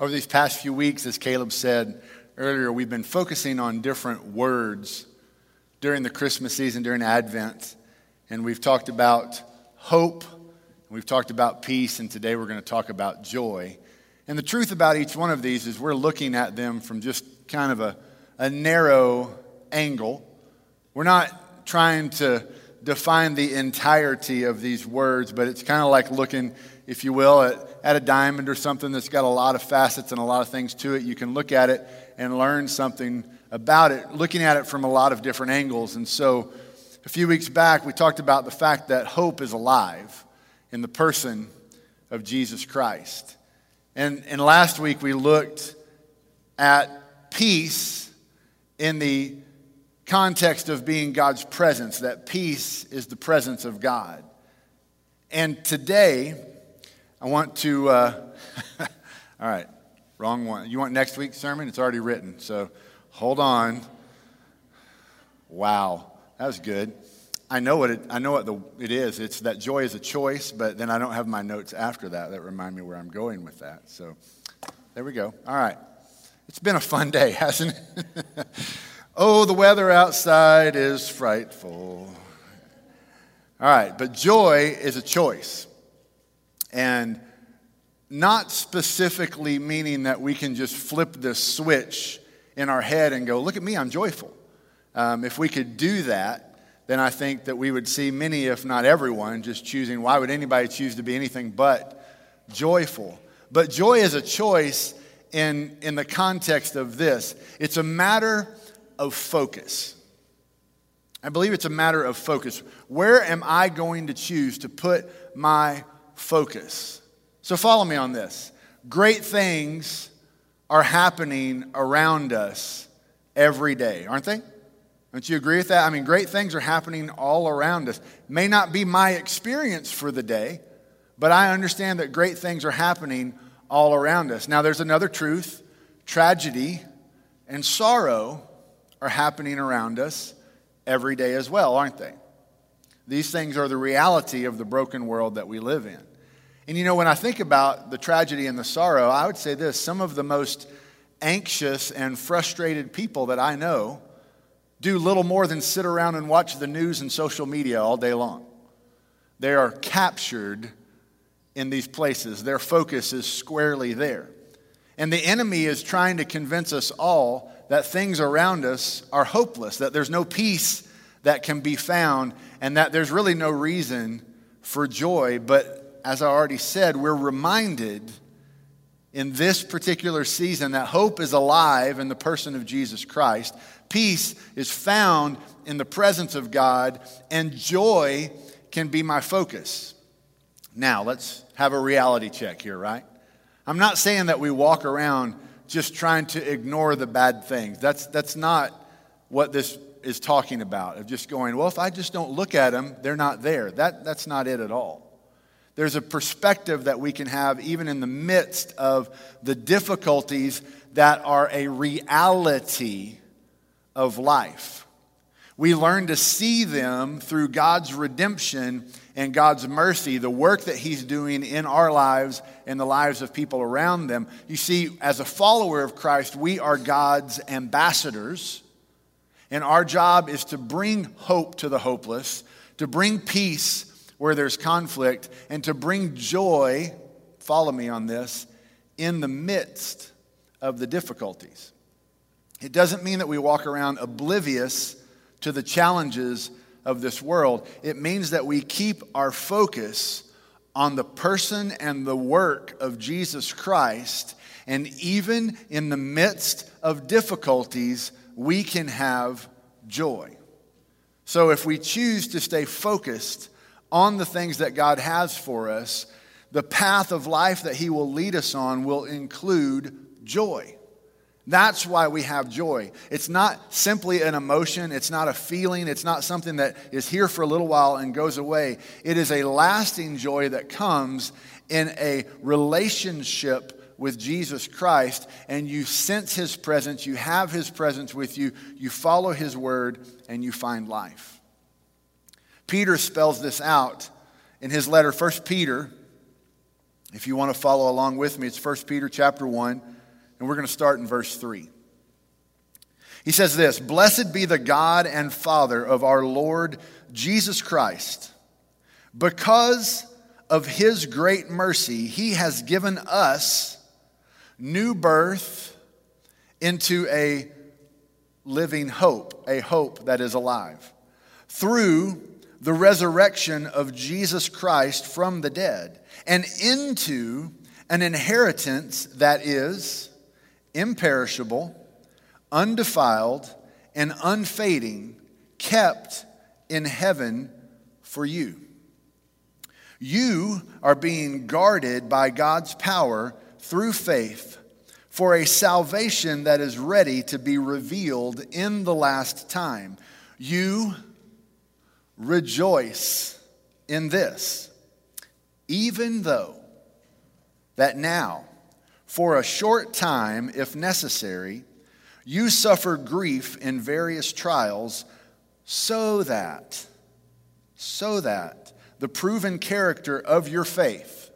Over these past few weeks, as Caleb said earlier, we've been focusing on different words during the Christmas season, during Advent. And we've talked about hope, we've talked about peace, and today we're going to talk about joy. And the truth about each one of these is we're looking at them from just kind of a, a narrow angle. We're not trying to define the entirety of these words, but it's kind of like looking, if you will, at, at a diamond or something that's got a lot of facets and a lot of things to it. You can look at it and learn something about it, looking at it from a lot of different angles. And so, a few weeks back, we talked about the fact that hope is alive in the person of Jesus Christ. And, and last week, we looked at peace in the context of being God's presence, that peace is the presence of God. And today, I want to, uh, all right, wrong one. You want next week's sermon? It's already written, so hold on. Wow, that was good. I know what it, I know what the, it is. It's that joy is a choice, but then I don't have my notes after that that remind me where I'm going with that. So there we go. All right. It's been a fun day, hasn't it? Oh, the weather outside is frightful. All right, but joy is a choice. And not specifically meaning that we can just flip this switch in our head and go, look at me, I'm joyful. Um, if we could do that, then I think that we would see many, if not everyone, just choosing, why would anybody choose to be anything but joyful? But joy is a choice in, in the context of this. It's a matter of focus. I believe it's a matter of focus. Where am I going to choose to put my focus? So follow me on this. Great things are happening around us every day, aren't they? Don't you agree with that? I mean, great things are happening all around us. May not be my experience for the day, but I understand that great things are happening all around us. Now, there's another truth tragedy and sorrow are happening around us every day as well, aren't they? These things are the reality of the broken world that we live in. And you know, when I think about the tragedy and the sorrow, I would say this some of the most anxious and frustrated people that I know do little more than sit around and watch the news and social media all day long. They are captured in these places, their focus is squarely there. And the enemy is trying to convince us all that things around us are hopeless, that there's no peace that can be found, and that there's really no reason for joy. But as I already said, we're reminded in this particular season that hope is alive in the person of Jesus Christ. Peace is found in the presence of God, and joy can be my focus. Now, let's have a reality check here, right? I'm not saying that we walk around just trying to ignore the bad things. That's, that's not what this is talking about, of just going, well, if I just don't look at them, they're not there. That, that's not it at all. There's a perspective that we can have even in the midst of the difficulties that are a reality of life. We learn to see them through God's redemption and God's mercy, the work that He's doing in our lives and the lives of people around them. You see, as a follower of Christ, we are God's ambassadors, and our job is to bring hope to the hopeless, to bring peace where there's conflict, and to bring joy, follow me on this, in the midst of the difficulties. It doesn't mean that we walk around oblivious to the challenges of this world. It means that we keep our focus on the person and the work of Jesus Christ. And even in the midst of difficulties, we can have joy. So if we choose to stay focused on the things that God has for us, the path of life that He will lead us on will include joy. That's why we have joy. It's not simply an emotion, it's not a feeling, it's not something that is here for a little while and goes away. It is a lasting joy that comes in a relationship with Jesus Christ, and you sense His presence, you have His presence with you, you follow His word, and you find life. Peter spells this out in his letter, 1 Peter If you want to follow along with me, it's 1 Peter chapter 1, and we're going to start in verse 3. He says this Blessed be the God and Father of our Lord Jesus Christ. Because of his great mercy, he has given us new birth into a living hope, a hope that is alive, through the resurrection of Jesus Christ from the dead, and into an inheritance that is imperishable, undefiled, and unfading, kept in heaven for you. You are being guarded by God's power through faith for a salvation that is ready to be revealed in the last time. You rejoice in this, even though that now, for a short time, if necessary, you suffer grief in various trials, so that, so that the proven character of your faith,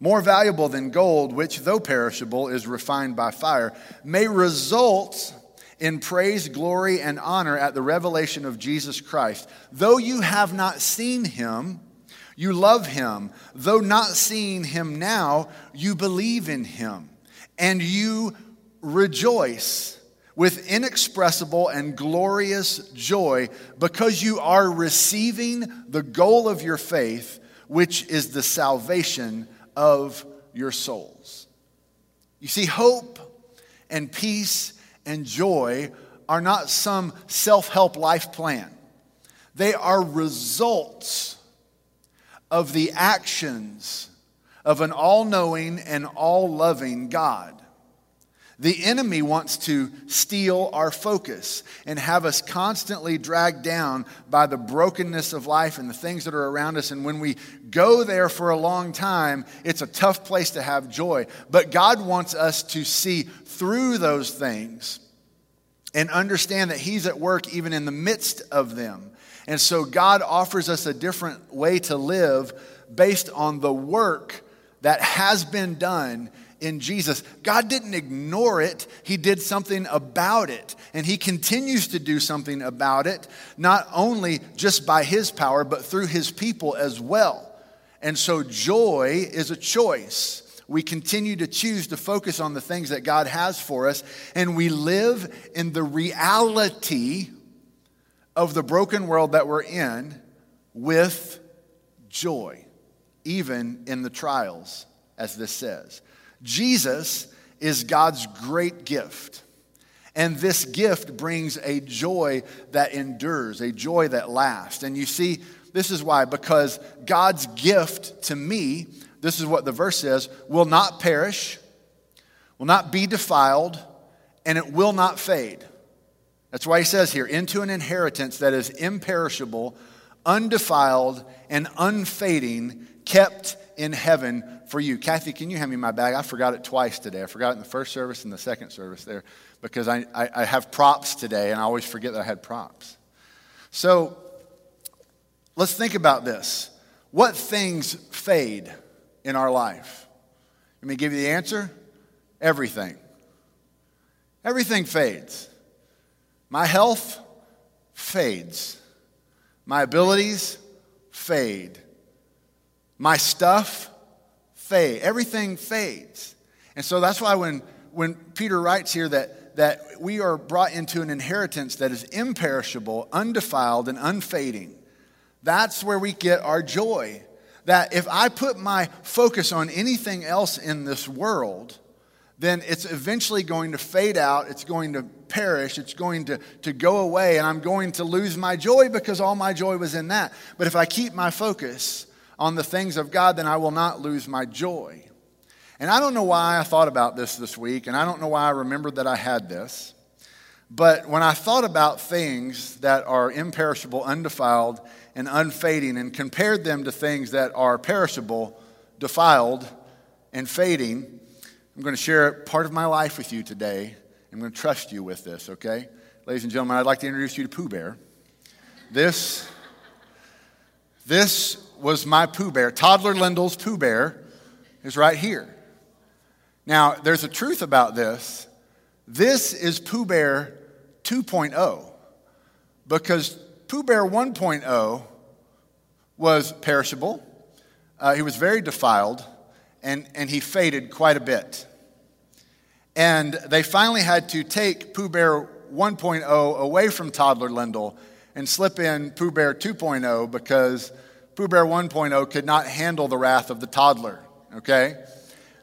more valuable than gold, which, though perishable, is refined by fire, may result in praise, glory, and honor at the revelation of Jesus Christ. Though you have not seen him, you love him. Though not seeing him now, you believe in him. And you rejoice with inexpressible and glorious joy because you are receiving the goal of your faith, which is the salvation of your souls. You see, hope and peace and joy are not some self help life plan, they are results of the actions of an all knowing and all loving God. The enemy wants to steal our focus and have us constantly dragged down by the brokenness of life and the things that are around us. And when we go there for a long time, it's a tough place to have joy. But God wants us to see through those things and understand that He's at work even in the midst of them. And so God offers us a different way to live based on the work that has been done in Jesus. God didn't ignore it, He did something about it. And He continues to do something about it, not only just by His power, but through His people as well. And so joy is a choice. We continue to choose to focus on the things that God has for us, and we live in the reality of the broken world that we're in with joy, even in the trials, as this says. Jesus is God's great gift. And this gift brings a joy that endures, a joy that lasts. And you see, this is why, because God's gift to me, this is what the verse says, will not perish, will not be defiled, and it will not fade. That's why he says here, into an inheritance that is imperishable, undefiled, and unfading, kept in heaven for you. Kathy, can you hand me my bag? I forgot it twice today. I forgot it in the first service and the second service there because I, I, I have props today and I always forget that I had props. So let's think about this. What things fade in our life? Let me give you the answer everything. Everything fades. My health fades. My abilities fade. My stuff fade. Everything fades. And so that's why when, when Peter writes here that, that we are brought into an inheritance that is imperishable, undefiled, and unfading, that's where we get our joy. That if I put my focus on anything else in this world, then it's eventually going to fade out, it's going to perish, it's going to, to go away, and I'm going to lose my joy because all my joy was in that. But if I keep my focus on the things of God, then I will not lose my joy. And I don't know why I thought about this this week, and I don't know why I remembered that I had this. But when I thought about things that are imperishable, undefiled, and unfading, and compared them to things that are perishable, defiled, and fading, I'm going to share part of my life with you today. I'm going to trust you with this, okay? Ladies and gentlemen, I'd like to introduce you to Pooh Bear. This, this was my Pooh Bear, toddler Lindell's Pooh Bear, is right here. Now, there's a truth about this. This is Pooh Bear 2.0 because Pooh Bear 1.0 was perishable, uh, he was very defiled, and, and he faded quite a bit. And they finally had to take Pooh Bear 1.0 away from toddler Lindell and slip in Pooh Bear 2.0 because Pooh Bear 1.0 could not handle the wrath of the toddler, okay?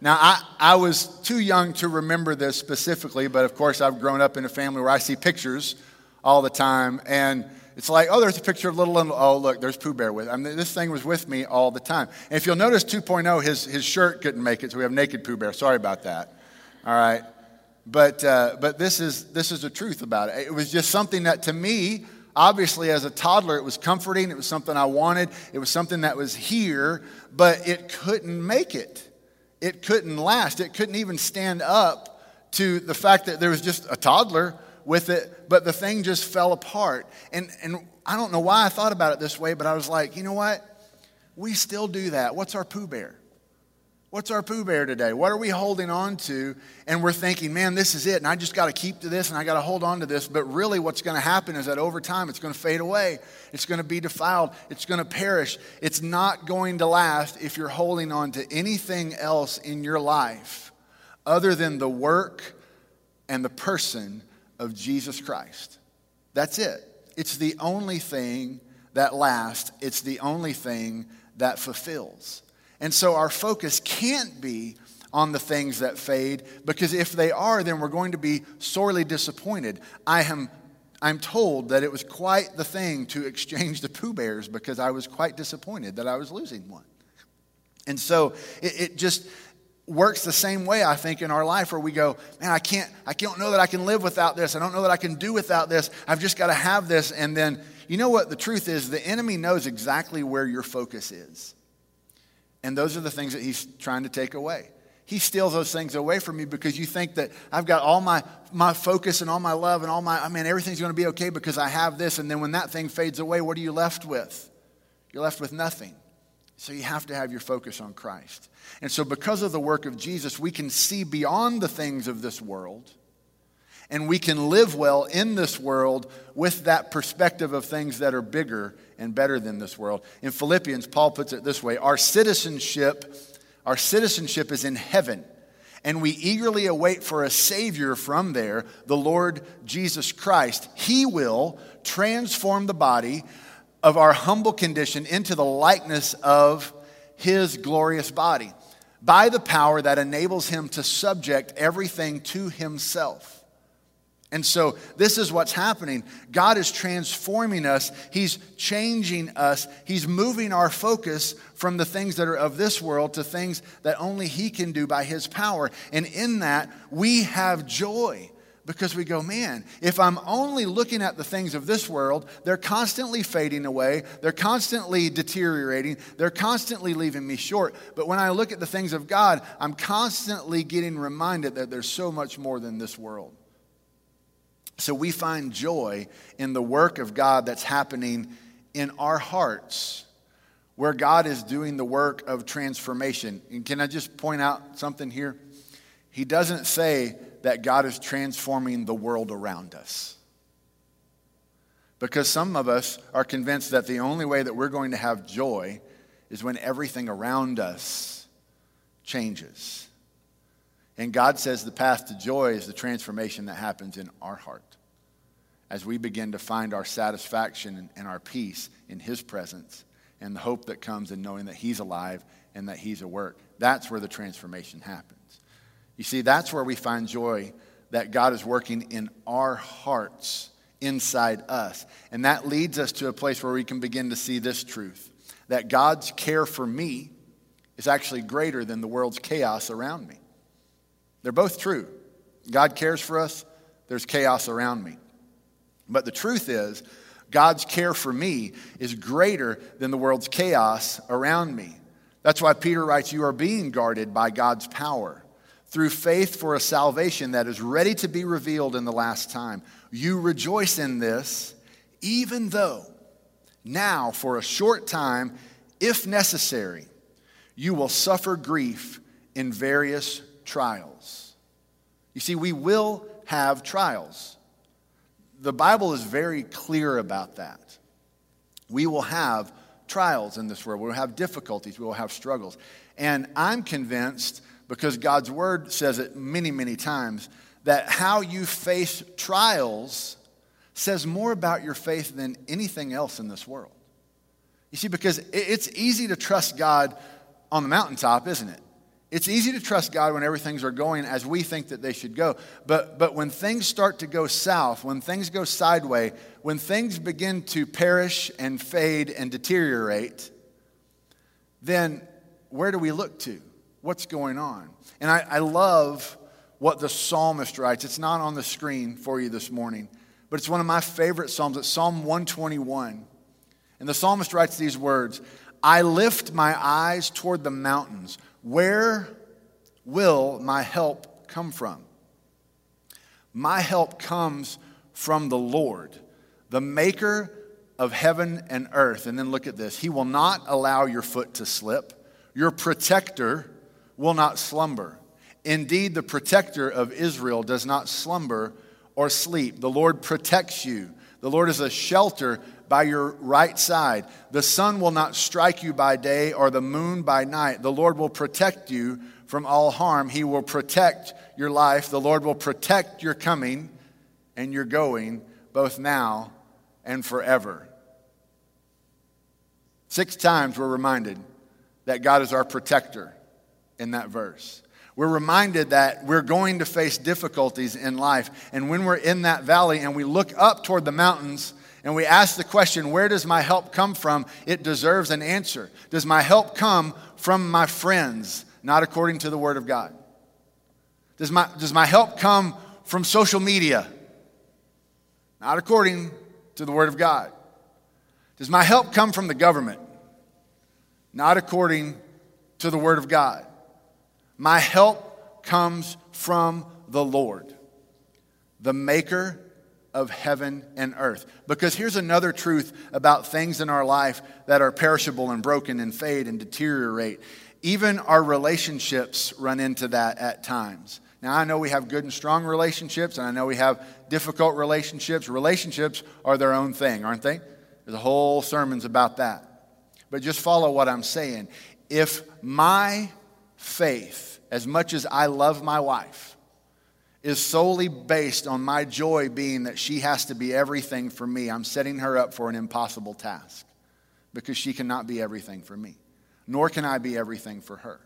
Now, I, I was too young to remember this specifically, but of course, I've grown up in a family where I see pictures all the time. And it's like, oh, there's a picture of little, little oh, look, there's Pooh Bear with. I mean, this thing was with me all the time. And if you'll notice 2.0, his, his shirt couldn't make it, so we have naked Pooh Bear. Sorry about that. All right. But, uh, but this, is, this is the truth about it. It was just something that to me, obviously, as a toddler, it was comforting. It was something I wanted. It was something that was here, but it couldn't make it it couldn't last. It couldn't even stand up to the fact that there was just a toddler with it, but the thing just fell apart. And, and I don't know why I thought about it this way, but I was like, you know what? We still do that. What's our Pooh Bear? What's our Pooh Bear today? What are we holding on to? And we're thinking, man, this is it, and I just got to keep to this, and I got to hold on to this. But really, what's going to happen is that over time, it's going to fade away. It's going to be defiled. It's going to perish. It's not going to last if you're holding on to anything else in your life other than the work and the person of Jesus Christ. That's it. It's the only thing that lasts, it's the only thing that fulfills. And so our focus can't be on the things that fade because if they are, then we're going to be sorely disappointed. I am I'm told that it was quite the thing to exchange the Pooh Bears because I was quite disappointed that I was losing one. And so it, it, just works the same way, I think, in our life where we go, man, I can't, I don't know that I can live without this. I don't know that I can do without this. I've just got to have this. And then, you know what? The truth is, the enemy knows exactly where your focus is. And those are the things that he's trying to take away. He steals those things away from you because you think that I've got all my, my focus and all my love and all my, I mean, everything's going to be okay because I have this. And then when that thing fades away, what are you left with? You're left with nothing. So you have to have your focus on Christ. And so, because of the work of Jesus, we can see beyond the things of this world and we can live well in this world with that perspective of things that are bigger and better than this world. In Philippians, Paul puts it this way Our citizenship, our citizenship is in heaven, and we eagerly await for a Savior from there, the Lord Jesus Christ. He will transform the body of our humble condition into the likeness of His glorious body by the power that enables Him to subject everything to Himself. And so, this is what's happening. God is transforming us. He's changing us. He's moving our focus from the things that are of this world to things that only He can do by His power. And in that, we have joy because we go, man, if I'm only looking at the things of this world, they're constantly fading away, they're constantly deteriorating, they're constantly leaving me short. But when I look at the things of God, I'm constantly getting reminded that there's so much more than this world. So we find joy in the work of God that's happening in our hearts, where God is doing the work of transformation. And can I just point out something here? He doesn't say that God is transforming the world around us. Because some of us are convinced that the only way that we're going to have joy is when everything around us changes. And God says the path to joy is the transformation that happens in our heart as we begin to find our satisfaction and our peace in His presence and the hope that comes in knowing that He's alive and that He's at work. That's where the transformation happens. You see, that's where we find joy that God is working in our hearts, inside us. And that leads us to a place where we can begin to see this truth that God's care for me is actually greater than the world's chaos around me. They're both true. God cares for us, there's chaos around me. But the truth is, God's care for me is greater than the world's chaos around me. That's why Peter writes, You are being guarded by God's power through faith for a salvation that is ready to be revealed in the last time. You rejoice in this, even though now, for a short time, if necessary, you will suffer grief in various trials. You see, we will have trials. The Bible is very clear about that. We will have trials in this world. We will have difficulties. We will have struggles. And I'm convinced, because God's word says it many, many times, that how you face trials says more about your faith than anything else in this world. You see, because it's easy to trust God on the mountaintop, isn't it? It's easy to trust God when everything's are going as we think that they should go. But, but when things start to go south, when things go sideways, when things begin to perish and fade and deteriorate, then where do we look to? What's going on? And I, I love what the psalmist writes. It's not on the screen for you this morning, but it's one of my favorite psalms. It's Psalm 121. And the psalmist writes these words I lift my eyes toward the mountains. Where will my help come from? My help comes from the Lord, the maker of heaven and earth. And then look at this He will not allow your foot to slip, your protector will not slumber. Indeed, the protector of Israel does not slumber or sleep. The Lord protects you. The Lord is a shelter by your right side. The sun will not strike you by day or the moon by night. The Lord will protect you from all harm. He will protect your life. The Lord will protect your coming and your going, both now and forever. Six times we're reminded that God is our protector in that verse. We're reminded that we're going to face difficulties in life. And when we're in that valley and we look up toward the mountains, and we ask the question, where does my help come from? It deserves an answer. Does my help come from my friends, not according to the Word of God? Does my, does my help come from social media? Not according to the Word of God. Does my help come from the government? Not according to the Word of God. My help comes from the Lord, the maker of heaven and earth. Because here's another truth about things in our life that are perishable and broken and fade and deteriorate. Even our relationships run into that at times. Now, I know we have good and strong relationships, and I know we have difficult relationships. Relationships are their own thing, aren't they? There's a whole sermons about that. But just follow what I'm saying. If my faith, as much as I love my wife, is solely based on my joy being that she has to be everything for me. I'm setting her up for an impossible task because she cannot be everything for me, nor can I be everything for her.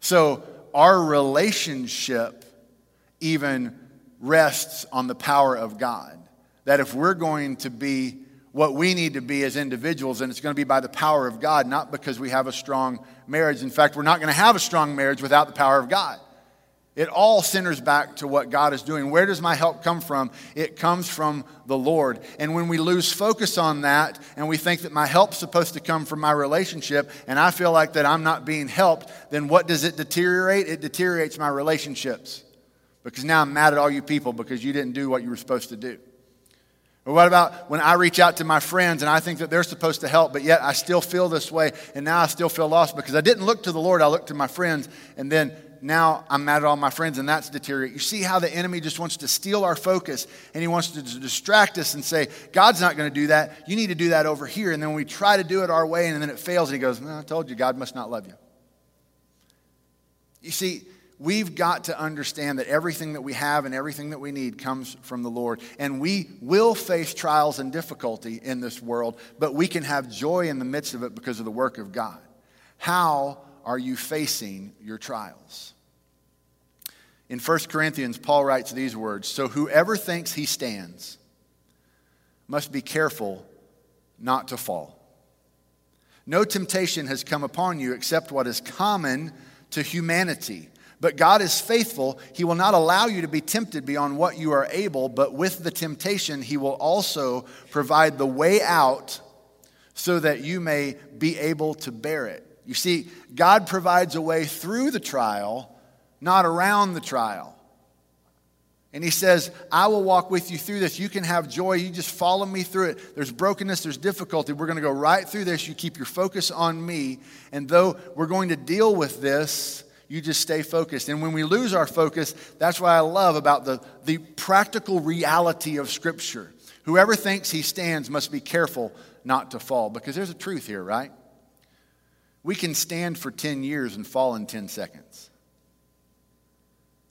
So our relationship even rests on the power of God. That if we're going to be what we need to be as individuals, and it's going to be by the power of God, not because we have a strong marriage. In fact, we're not going to have a strong marriage without the power of God. It all centers back to what God is doing. Where does my help come from? It comes from the Lord. And when we lose focus on that and we think that my help's supposed to come from my relationship and I feel like that I'm not being helped, then what does it deteriorate? It deteriorates my relationships. Because now I'm mad at all you people because you didn't do what you were supposed to do. Or what about when I reach out to my friends and I think that they're supposed to help, but yet I still feel this way and now I still feel lost because I didn't look to the Lord, I looked to my friends and then now I'm mad at all my friends, and that's deteriorate. You see how the enemy just wants to steal our focus and he wants to distract us and say, God's not going to do that. You need to do that over here. And then we try to do it our way, and then it fails, and he goes, I told you, God must not love you. You see, we've got to understand that everything that we have and everything that we need comes from the Lord. And we will face trials and difficulty in this world, but we can have joy in the midst of it because of the work of God. How are you facing your trials? In 1 Corinthians, Paul writes these words So whoever thinks he stands must be careful not to fall. No temptation has come upon you except what is common to humanity. But God is faithful. He will not allow you to be tempted beyond what you are able, but with the temptation, He will also provide the way out so that you may be able to bear it. You see, God provides a way through the trial, not around the trial. And he says, I will walk with you through this. You can have joy. You just follow me through it. There's brokenness, there's difficulty. We're going to go right through this. You keep your focus on me. And though we're going to deal with this, You just stay focused. And when we lose our focus, that's what I love about the, the practical reality of Scripture. Whoever thinks he stands must be careful not to fall, because there's a truth here, right? We can stand for 10 years and fall in 10 seconds.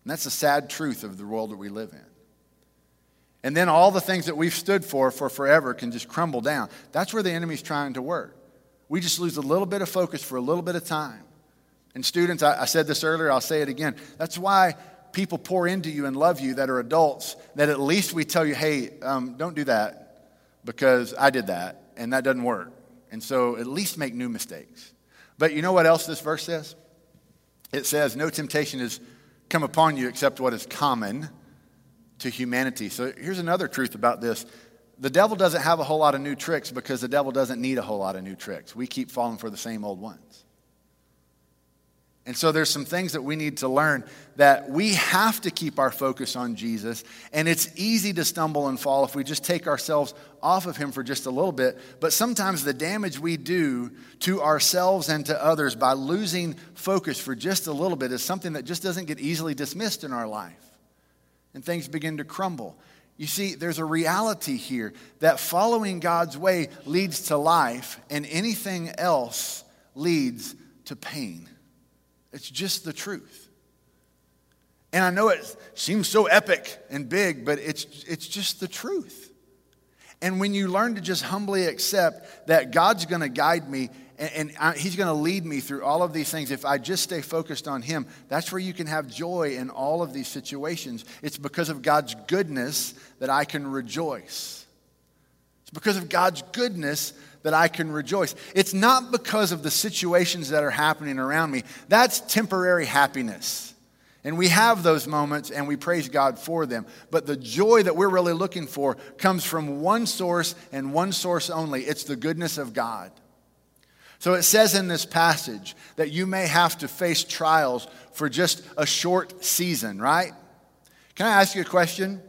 And that's the sad truth of the world that we live in. And then all the things that we've stood for for forever can just crumble down. That's where the enemy's trying to work. We just lose a little bit of focus for a little bit of time. And students, I, I said this earlier, I'll say it again. That's why people pour into you and love you that are adults, that at least we tell you, hey, um, don't do that because I did that and that doesn't work. And so at least make new mistakes. But you know what else this verse says? It says, No temptation has come upon you except what is common to humanity. So here's another truth about this the devil doesn't have a whole lot of new tricks because the devil doesn't need a whole lot of new tricks. We keep falling for the same old ones. And so there's some things that we need to learn that we have to keep our focus on Jesus. And it's easy to stumble and fall if we just take ourselves off of him for just a little bit. But sometimes the damage we do to ourselves and to others by losing focus for just a little bit is something that just doesn't get easily dismissed in our life. And things begin to crumble. You see, there's a reality here that following God's way leads to life, and anything else leads to pain. It's just the truth. And I know it seems so epic and big, but it's, it's just the truth. And when you learn to just humbly accept that God's going to guide me and, and He's going to lead me through all of these things, if I just stay focused on Him, that's where you can have joy in all of these situations. It's because of God's goodness that I can rejoice. It's because of God's goodness that I can rejoice. It's not because of the situations that are happening around me. That's temporary happiness. And we have those moments and we praise God for them. But the joy that we're really looking for comes from one source and one source only it's the goodness of God. So it says in this passage that you may have to face trials for just a short season, right? Can I ask you a question?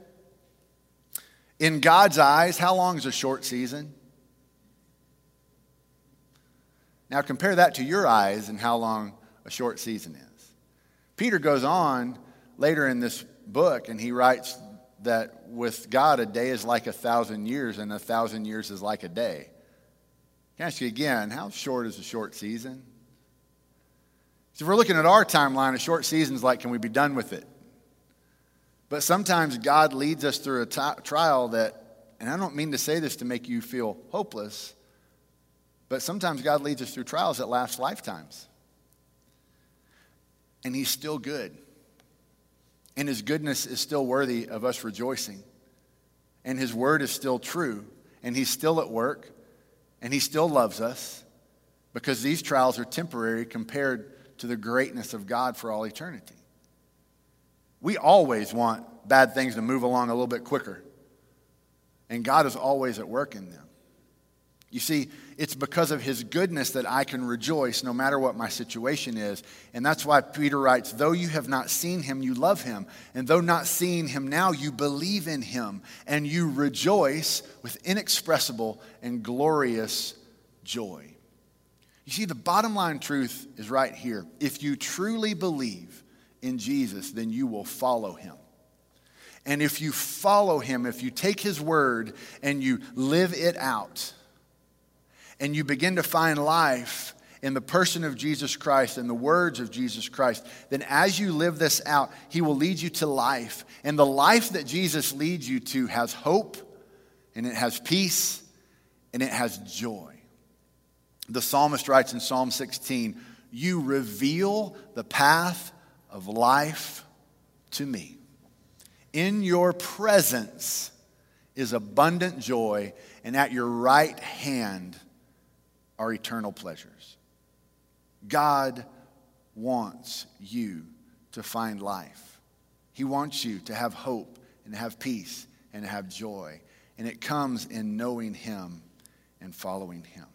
In God's eyes, how long is a short season? Now compare that to your eyes and how long a short season is. Peter goes on later in this book and he writes that with God, a day is like a thousand years, and a thousand years is like a day. Can I ask you again, how short is a short season? So if we're looking at our timeline, a short season is like, can we be done with it? But sometimes God leads us through a t- trial that, and I don't mean to say this to make you feel hopeless, but sometimes God leads us through trials that last lifetimes. And He's still good. And His goodness is still worthy of us rejoicing. And His word is still true. And He's still at work. And He still loves us because these trials are temporary compared to the greatness of God for all eternity. We always want bad things to move along a little bit quicker. And God is always at work in them. You see, it's because of his goodness that I can rejoice no matter what my situation is. And that's why Peter writes, Though you have not seen him, you love him. And though not seeing him now, you believe in him. And you rejoice with inexpressible and glorious joy. You see, the bottom line truth is right here. If you truly believe in Jesus, then you will follow him. And if you follow him, if you take his word and you live it out, and you begin to find life in the person of Jesus Christ and the words of Jesus Christ, then as you live this out, He will lead you to life. And the life that Jesus leads you to has hope, and it has peace, and it has joy. The psalmist writes in Psalm 16, You reveal the path of life to me. In your presence is abundant joy, and at your right hand are eternal pleasures. God wants you to find life. He wants you to have hope and have peace and have joy. And it comes in knowing Him and following Him.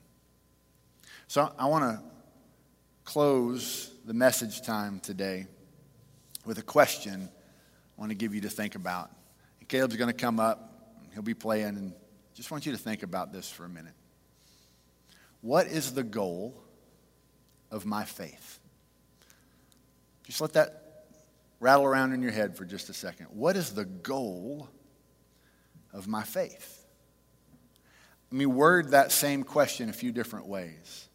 So I want to close the message time today with a question I want to give you to think about. Caleb's going to come up, he'll be playing, and just want you to think about this for a minute. What is the goal of my faith? Just let that rattle around in your head for just a second. What is the goal of my faith? Let me word that same question a few different ways.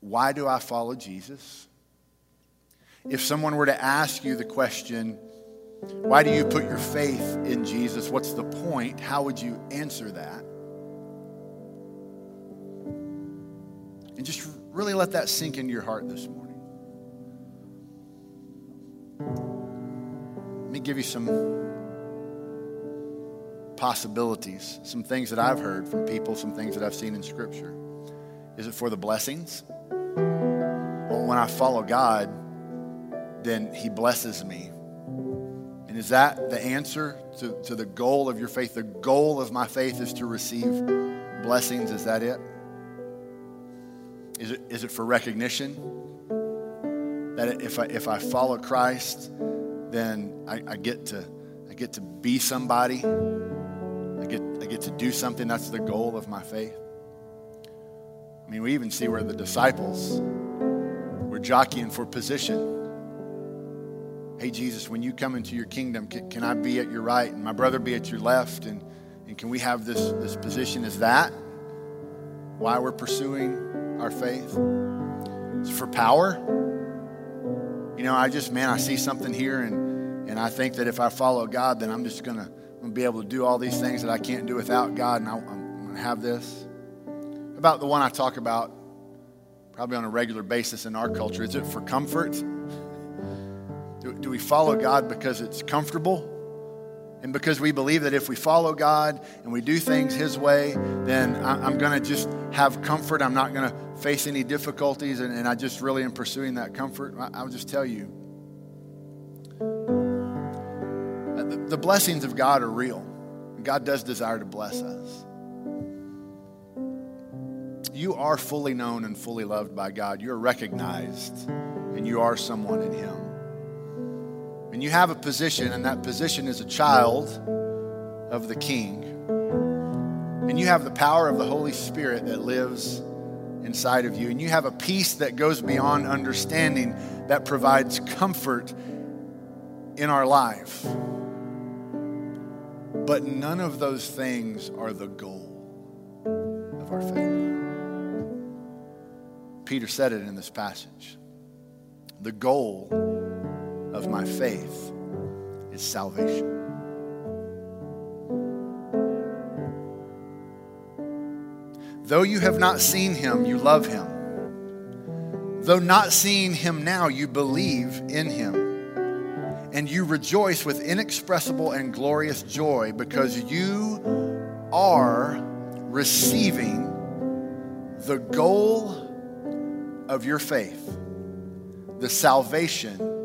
Why do I follow Jesus? If someone were to ask you the question, why do you put your faith in Jesus? What's the point? How would you answer that? And just really let that sink into your heart this morning. Let me give you some possibilities, some things that I've heard from people, some things that I've seen in Scripture. Is it for the blessings? Well, when I follow God, then He blesses me. And is that the answer to, to the goal of your faith? The goal of my faith is to receive blessings. Is that it? Is it, is it for recognition? That if I, if I follow Christ, then I, I, get to, I get to be somebody. I get, I get to do something. That's the goal of my faith. I mean, we even see where the disciples were jockeying for position. Hey, Jesus, when you come into your kingdom, can, can I be at your right and my brother be at your left? And, and can we have this, this position? as that why we're pursuing our faith. It's for power. You know, I just, man, I see something here and, and I think that if I follow God, then I'm just going to be able to do all these things that I can't do without God, and I, I'm going to have this. About the one I talk about probably on a regular basis in our culture, is it for comfort? Do, do we follow God because it's comfortable? And because we believe that if we follow God and we do things His way, then I'm going to just have comfort. I'm not going to face any difficulties, and, and, I just really am pursuing that comfort. I, will just tell you uh, the, the blessings of God are real. God does desire to bless us. You are fully known and fully loved by God. You're recognized, and you are someone in Him. And you have a position, and that position is a child of the King. And you have the power of the Holy Spirit that lives inside of you. And you have a peace that goes beyond understanding that provides comfort in our life. But none of those things are the goal of our faith. Peter said it in this passage. The goal of my faith is salvation. Though you have not seen him, you love him. Though not seeing him now, you believe in him. And you rejoice with inexpressible and glorious joy because you are receiving the goal of your faith, the salvation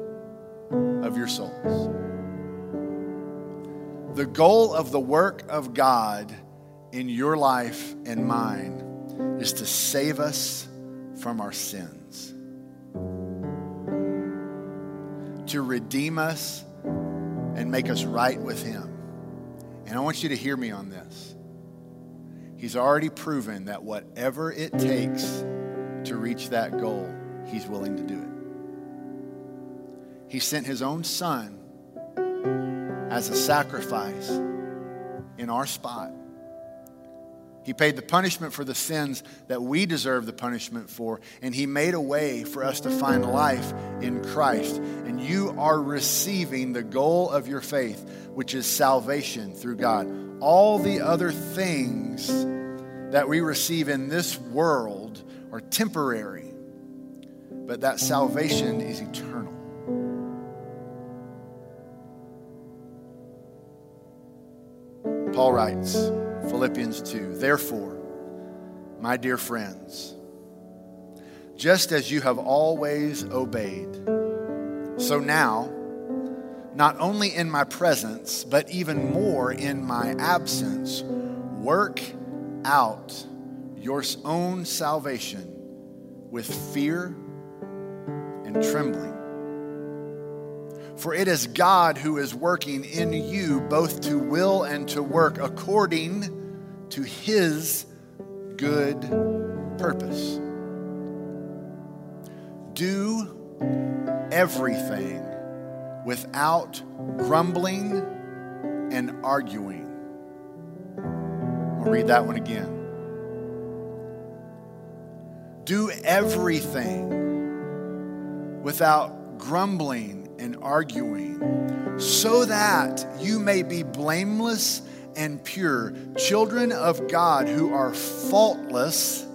of your souls. The goal of the work of God in your life and mine is to save us from our sins, to redeem us and make us right with Him. And I want you to hear me on this. He's already proven that whatever it takes to reach that goal, He's willing to do it. He sent his own son as a sacrifice in our spot. He paid the punishment for the sins that we deserve the punishment for, and He made a way for us to find life in Christ. And you are receiving the goal of your faith, which is salvation through God. All the other things that we receive in this world are temporary, but that salvation is eternal. Paul writes, Philippians 2, Therefore, my dear friends, just as you have always obeyed, so now, not only in my presence, but even more in my absence, work out your own salvation with fear and trembling. For it is God who is working in you both to will and to work according to his good purpose. Do everything without grumbling and arguing. I'll read that one again. Do everything without grumbling and arguing, so that you may be blameless and pure, children of God who are faultless,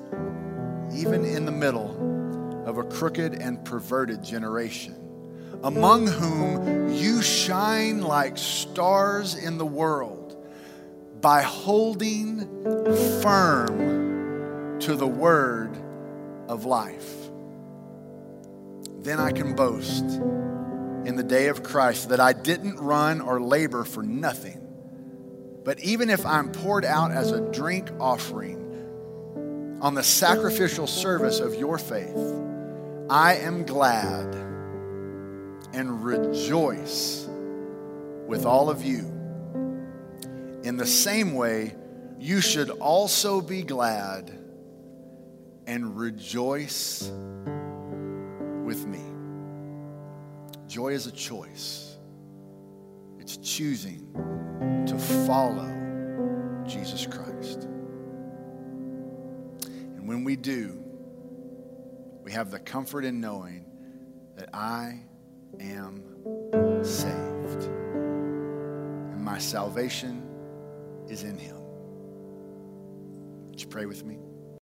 even in the middle of a crooked and perverted generation, among whom you shine like stars in the world by holding firm to the word of life. Then I can boast in the day of Christ that I didn't run or labor for nothing. But even if I'm poured out as a drink offering on the sacrificial service of your faith, I am glad and rejoice with all of you. In the same way, you should also be glad and rejoice with me. Joy is a choice, it's choosing to follow Jesus Christ. And when we do, we have the comfort in knowing that I am saved. And my salvation is in him. Would you pray with me?